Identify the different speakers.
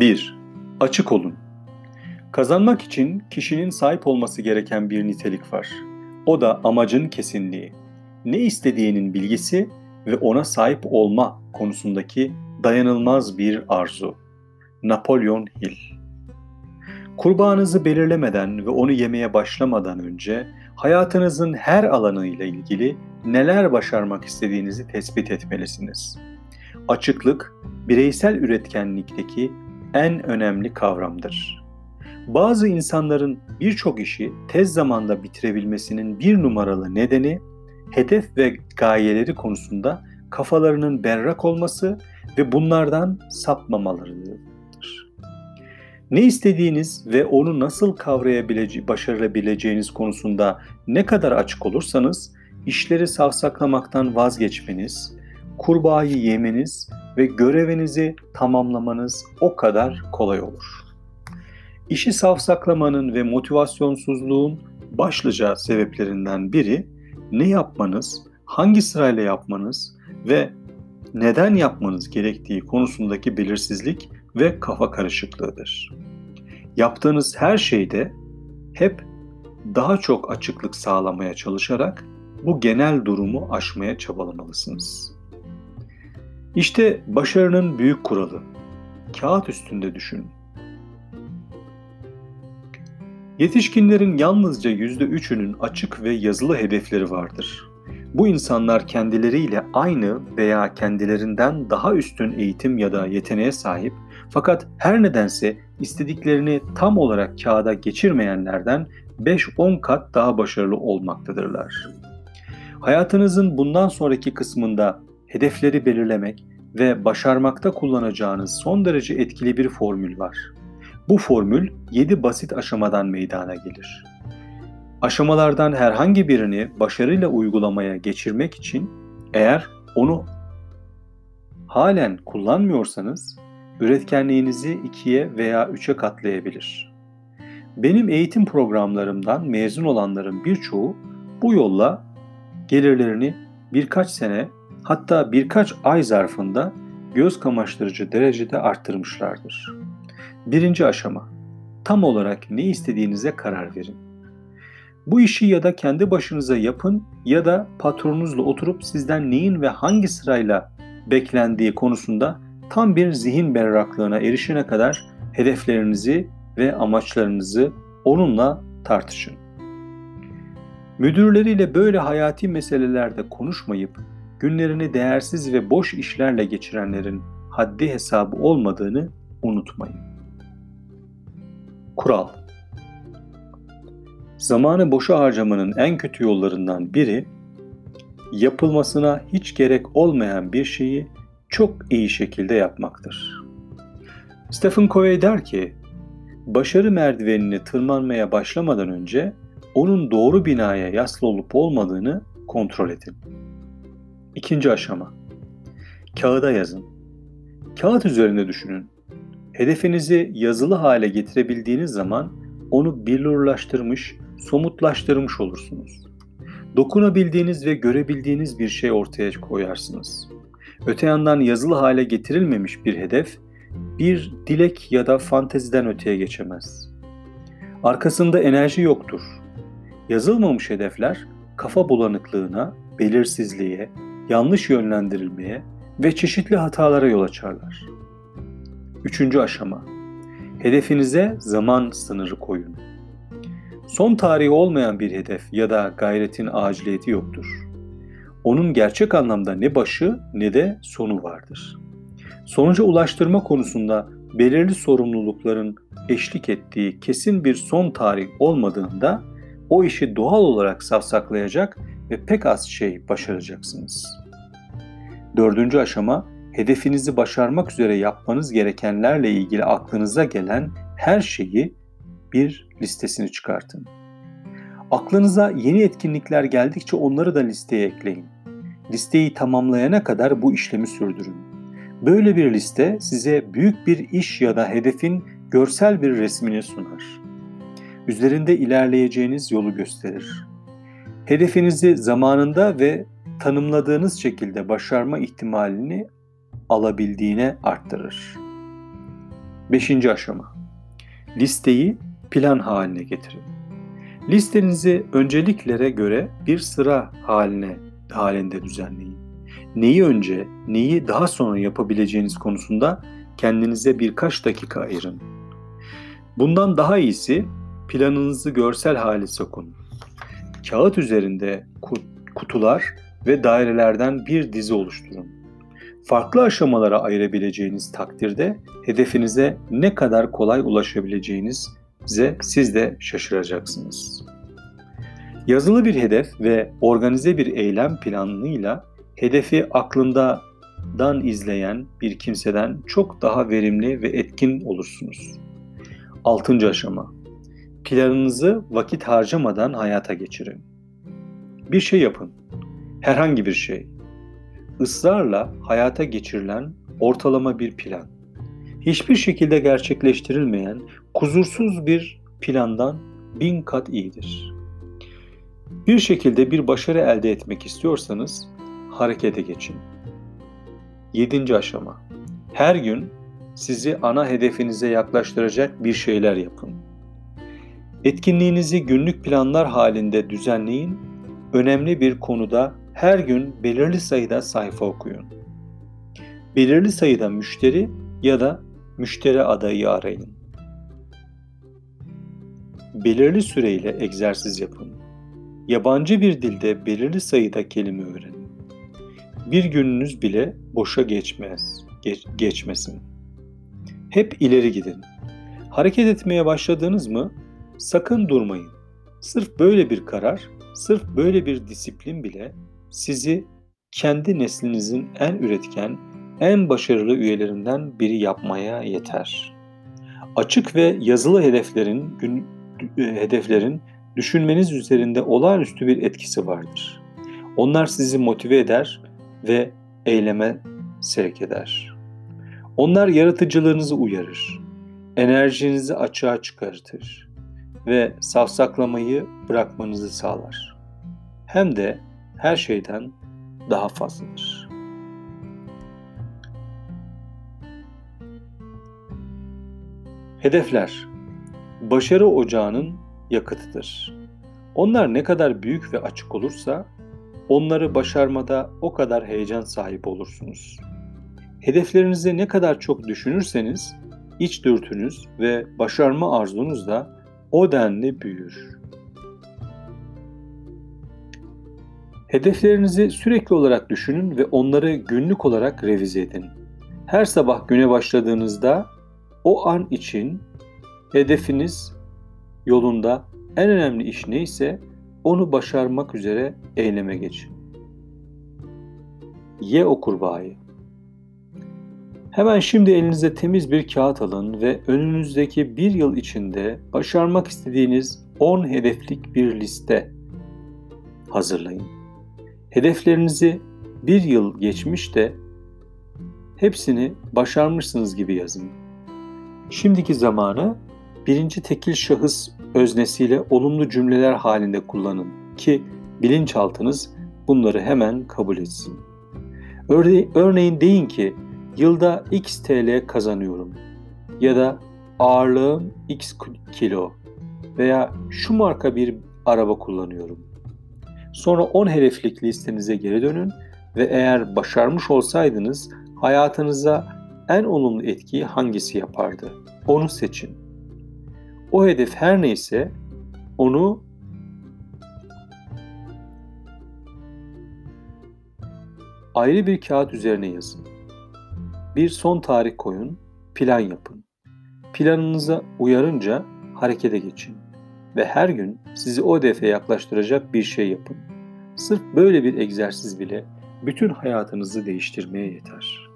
Speaker 1: 1. Açık olun. Kazanmak için kişinin sahip olması gereken bir nitelik var. O da amacın kesinliği. Ne istediğinin bilgisi ve ona sahip olma konusundaki dayanılmaz bir arzu. Napolyon Hill Kurbanınızı belirlemeden ve onu yemeye başlamadan önce hayatınızın her alanıyla ilgili neler başarmak istediğinizi tespit etmelisiniz. Açıklık, bireysel üretkenlikteki en önemli kavramdır. Bazı insanların birçok işi tez zamanda bitirebilmesinin bir numaralı nedeni hedef ve gayeleri konusunda kafalarının berrak olması ve bunlardan sapmamalarıdır. Ne istediğiniz ve onu nasıl kavrayabileceğiniz, başarabileceğiniz konusunda ne kadar açık olursanız işleri savsaklamaktan vazgeçmeniz, kurbağayı yemeniz ve görevinizi tamamlamanız o kadar kolay olur. İşi savsaklamanın ve motivasyonsuzluğun başlıca sebeplerinden biri ne yapmanız, hangi sırayla yapmanız ve neden yapmanız gerektiği konusundaki belirsizlik ve kafa karışıklığıdır. Yaptığınız her şeyde hep daha çok açıklık sağlamaya çalışarak bu genel durumu aşmaya çabalamalısınız. İşte başarının büyük kuralı. Kağıt üstünde düşünün. Yetişkinlerin yalnızca %3'ünün açık ve yazılı hedefleri vardır. Bu insanlar kendileriyle aynı veya kendilerinden daha üstün eğitim ya da yeteneğe sahip fakat her nedense istediklerini tam olarak kağıda geçirmeyenlerden 5-10 kat daha başarılı olmaktadırlar. Hayatınızın bundan sonraki kısmında hedefleri belirlemek ve başarmakta kullanacağınız son derece etkili bir formül var. Bu formül 7 basit aşamadan meydana gelir. Aşamalardan herhangi birini başarıyla uygulamaya geçirmek için eğer onu halen kullanmıyorsanız üretkenliğinizi ikiye veya üçe katlayabilir. Benim eğitim programlarımdan mezun olanların birçoğu bu yolla gelirlerini birkaç sene hatta birkaç ay zarfında göz kamaştırıcı derecede arttırmışlardır. Birinci aşama. Tam olarak ne istediğinize karar verin. Bu işi ya da kendi başınıza yapın ya da patronunuzla oturup sizden neyin ve hangi sırayla beklendiği konusunda tam bir zihin berraklığına erişene kadar hedeflerinizi ve amaçlarınızı onunla tartışın. Müdürleriyle böyle hayati meselelerde konuşmayıp günlerini değersiz ve boş işlerle geçirenlerin haddi hesabı olmadığını unutmayın. Kural Zamanı boşa harcamanın en kötü yollarından biri yapılmasına hiç gerek olmayan bir şeyi çok iyi şekilde yapmaktır. Stephen Covey der ki, başarı merdivenini tırmanmaya başlamadan önce onun doğru binaya yaslı olup olmadığını kontrol edin. İkinci aşama. Kağıda yazın. Kağıt üzerinde düşünün. Hedefinizi yazılı hale getirebildiğiniz zaman onu billurlaştırmış, somutlaştırmış olursunuz. Dokunabildiğiniz ve görebildiğiniz bir şey ortaya koyarsınız. Öte yandan yazılı hale getirilmemiş bir hedef bir dilek ya da fanteziden öteye geçemez. Arkasında enerji yoktur. Yazılmamış hedefler kafa bulanıklığına, belirsizliğe, yanlış yönlendirilmeye ve çeşitli hatalara yol açarlar. Üçüncü aşama. Hedefinize zaman sınırı koyun. Son tarihi olmayan bir hedef ya da gayretin aciliyeti yoktur onun gerçek anlamda ne başı ne de sonu vardır. Sonuca ulaştırma konusunda belirli sorumlulukların eşlik ettiği kesin bir son tarih olmadığında o işi doğal olarak safsaklayacak ve pek az şey başaracaksınız. Dördüncü aşama, hedefinizi başarmak üzere yapmanız gerekenlerle ilgili aklınıza gelen her şeyi bir listesini çıkartın. Aklınıza yeni etkinlikler geldikçe onları da listeye ekleyin. Listeyi tamamlayana kadar bu işlemi sürdürün. Böyle bir liste size büyük bir iş ya da hedefin görsel bir resmini sunar. Üzerinde ilerleyeceğiniz yolu gösterir. Hedefinizi zamanında ve tanımladığınız şekilde başarma ihtimalini alabildiğine arttırır. Beşinci aşama. Listeyi plan haline getirin. Listenizi önceliklere göre bir sıra haline halinde düzenleyin. Neyi önce, neyi daha sonra yapabileceğiniz konusunda kendinize birkaç dakika ayırın. Bundan daha iyisi planınızı görsel hale sokun. Kağıt üzerinde kutular ve dairelerden bir dizi oluşturun. Farklı aşamalara ayırabileceğiniz takdirde hedefinize ne kadar kolay ulaşabileceğinize siz de şaşıracaksınız. Yazılı bir hedef ve organize bir eylem planıyla hedefi aklından izleyen bir kimseden çok daha verimli ve etkin olursunuz. Altıncı aşama. Planınızı vakit harcamadan hayata geçirin. Bir şey yapın. Herhangi bir şey. Israrla hayata geçirilen ortalama bir plan. Hiçbir şekilde gerçekleştirilmeyen kusursuz bir plandan bin kat iyidir. Bir şekilde bir başarı elde etmek istiyorsanız harekete geçin. Yedinci aşama. Her gün sizi ana hedefinize yaklaştıracak bir şeyler yapın. Etkinliğinizi günlük planlar halinde düzenleyin. Önemli bir konuda her gün belirli sayıda sayfa okuyun. Belirli sayıda müşteri ya da müşteri adayı arayın. Belirli süreyle egzersiz yapın. Yabancı bir dilde belirli sayıda kelime öğrenin. Bir gününüz bile boşa geçmez, geç, geçmesin. Hep ileri gidin. Hareket etmeye başladınız mı sakın durmayın. Sırf böyle bir karar, sırf böyle bir disiplin bile sizi kendi neslinizin en üretken, en başarılı üyelerinden biri yapmaya yeter. Açık ve yazılı hedeflerin gün, hedeflerin düşünmeniz üzerinde olağanüstü bir etkisi vardır. Onlar sizi motive eder ve eyleme sevk eder. Onlar yaratıcılığınızı uyarır, enerjinizi açığa çıkartır ve safsaklamayı bırakmanızı sağlar. Hem de her şeyden daha fazladır. Hedefler başarı ocağının yakıtıdır. Onlar ne kadar büyük ve açık olursa onları başarmada o kadar heyecan sahibi olursunuz. Hedeflerinizi ne kadar çok düşünürseniz iç dürtünüz ve başarma arzunuz da o denli büyür. Hedeflerinizi sürekli olarak düşünün ve onları günlük olarak revize edin. Her sabah güne başladığınızda o an için hedefiniz yolunda en önemli iş neyse onu başarmak üzere eyleme geçin. Ye o kurbağayı. Hemen şimdi elinize temiz bir kağıt alın ve önünüzdeki bir yıl içinde başarmak istediğiniz 10 hedeflik bir liste hazırlayın. Hedeflerinizi bir yıl geçmiş de hepsini başarmışsınız gibi yazın. Şimdiki zamanı birinci tekil şahıs öznesiyle olumlu cümleler halinde kullanın ki bilinçaltınız bunları hemen kabul etsin. Örneğin deyin ki Yılda x TL kazanıyorum ya da ağırlığım x kilo veya şu marka bir araba kullanıyorum. Sonra 10 hedeflik listenize geri dönün ve eğer başarmış olsaydınız hayatınıza en olumlu etkiyi hangisi yapardı? Onu seçin. O hedef her neyse onu ayrı bir kağıt üzerine yazın. Bir son tarih koyun, plan yapın. Planınıza uyarınca harekete geçin ve her gün sizi o hedefe yaklaştıracak bir şey yapın. Sırf böyle bir egzersiz bile bütün hayatınızı değiştirmeye yeter.